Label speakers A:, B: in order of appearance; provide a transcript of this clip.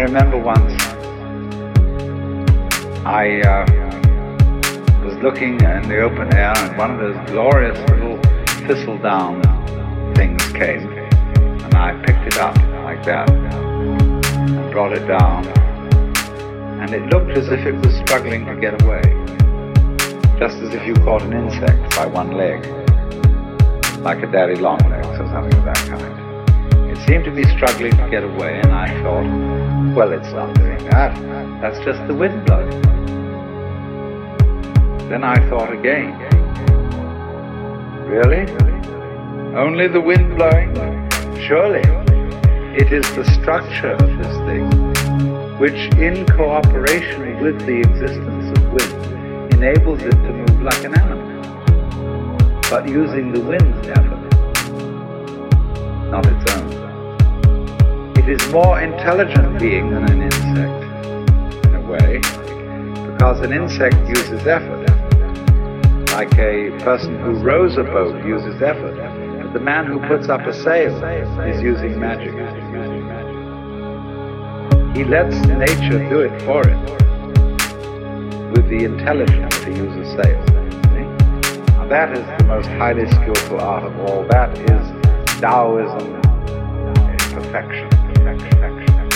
A: I remember once I uh, was looking in the open air and one of those glorious little thistledown things came and I picked it up like that and brought it down and it looked as if it was struggling to get away just as if you caught an insect by one leg like a daddy long legs or something of that kind. It seemed to be struggling to get away and I thought, well it's not doing that, that's just the wind blowing. Then I thought again, really? Only the wind blowing? Surely. It is the structure of this thing which, in cooperation with the existence of wind, enables it to move like an animal, but using the wind's effort, not its own. Is more intelligent being than an insect, in a way, because an insect uses effort, like a person who rows a boat uses effort. But the man who puts up a sail is using magic. He lets nature do it for him with the intelligence to use a sail. That is the most highly skillful art of all. That is Taoism perfection. perfection, perfection.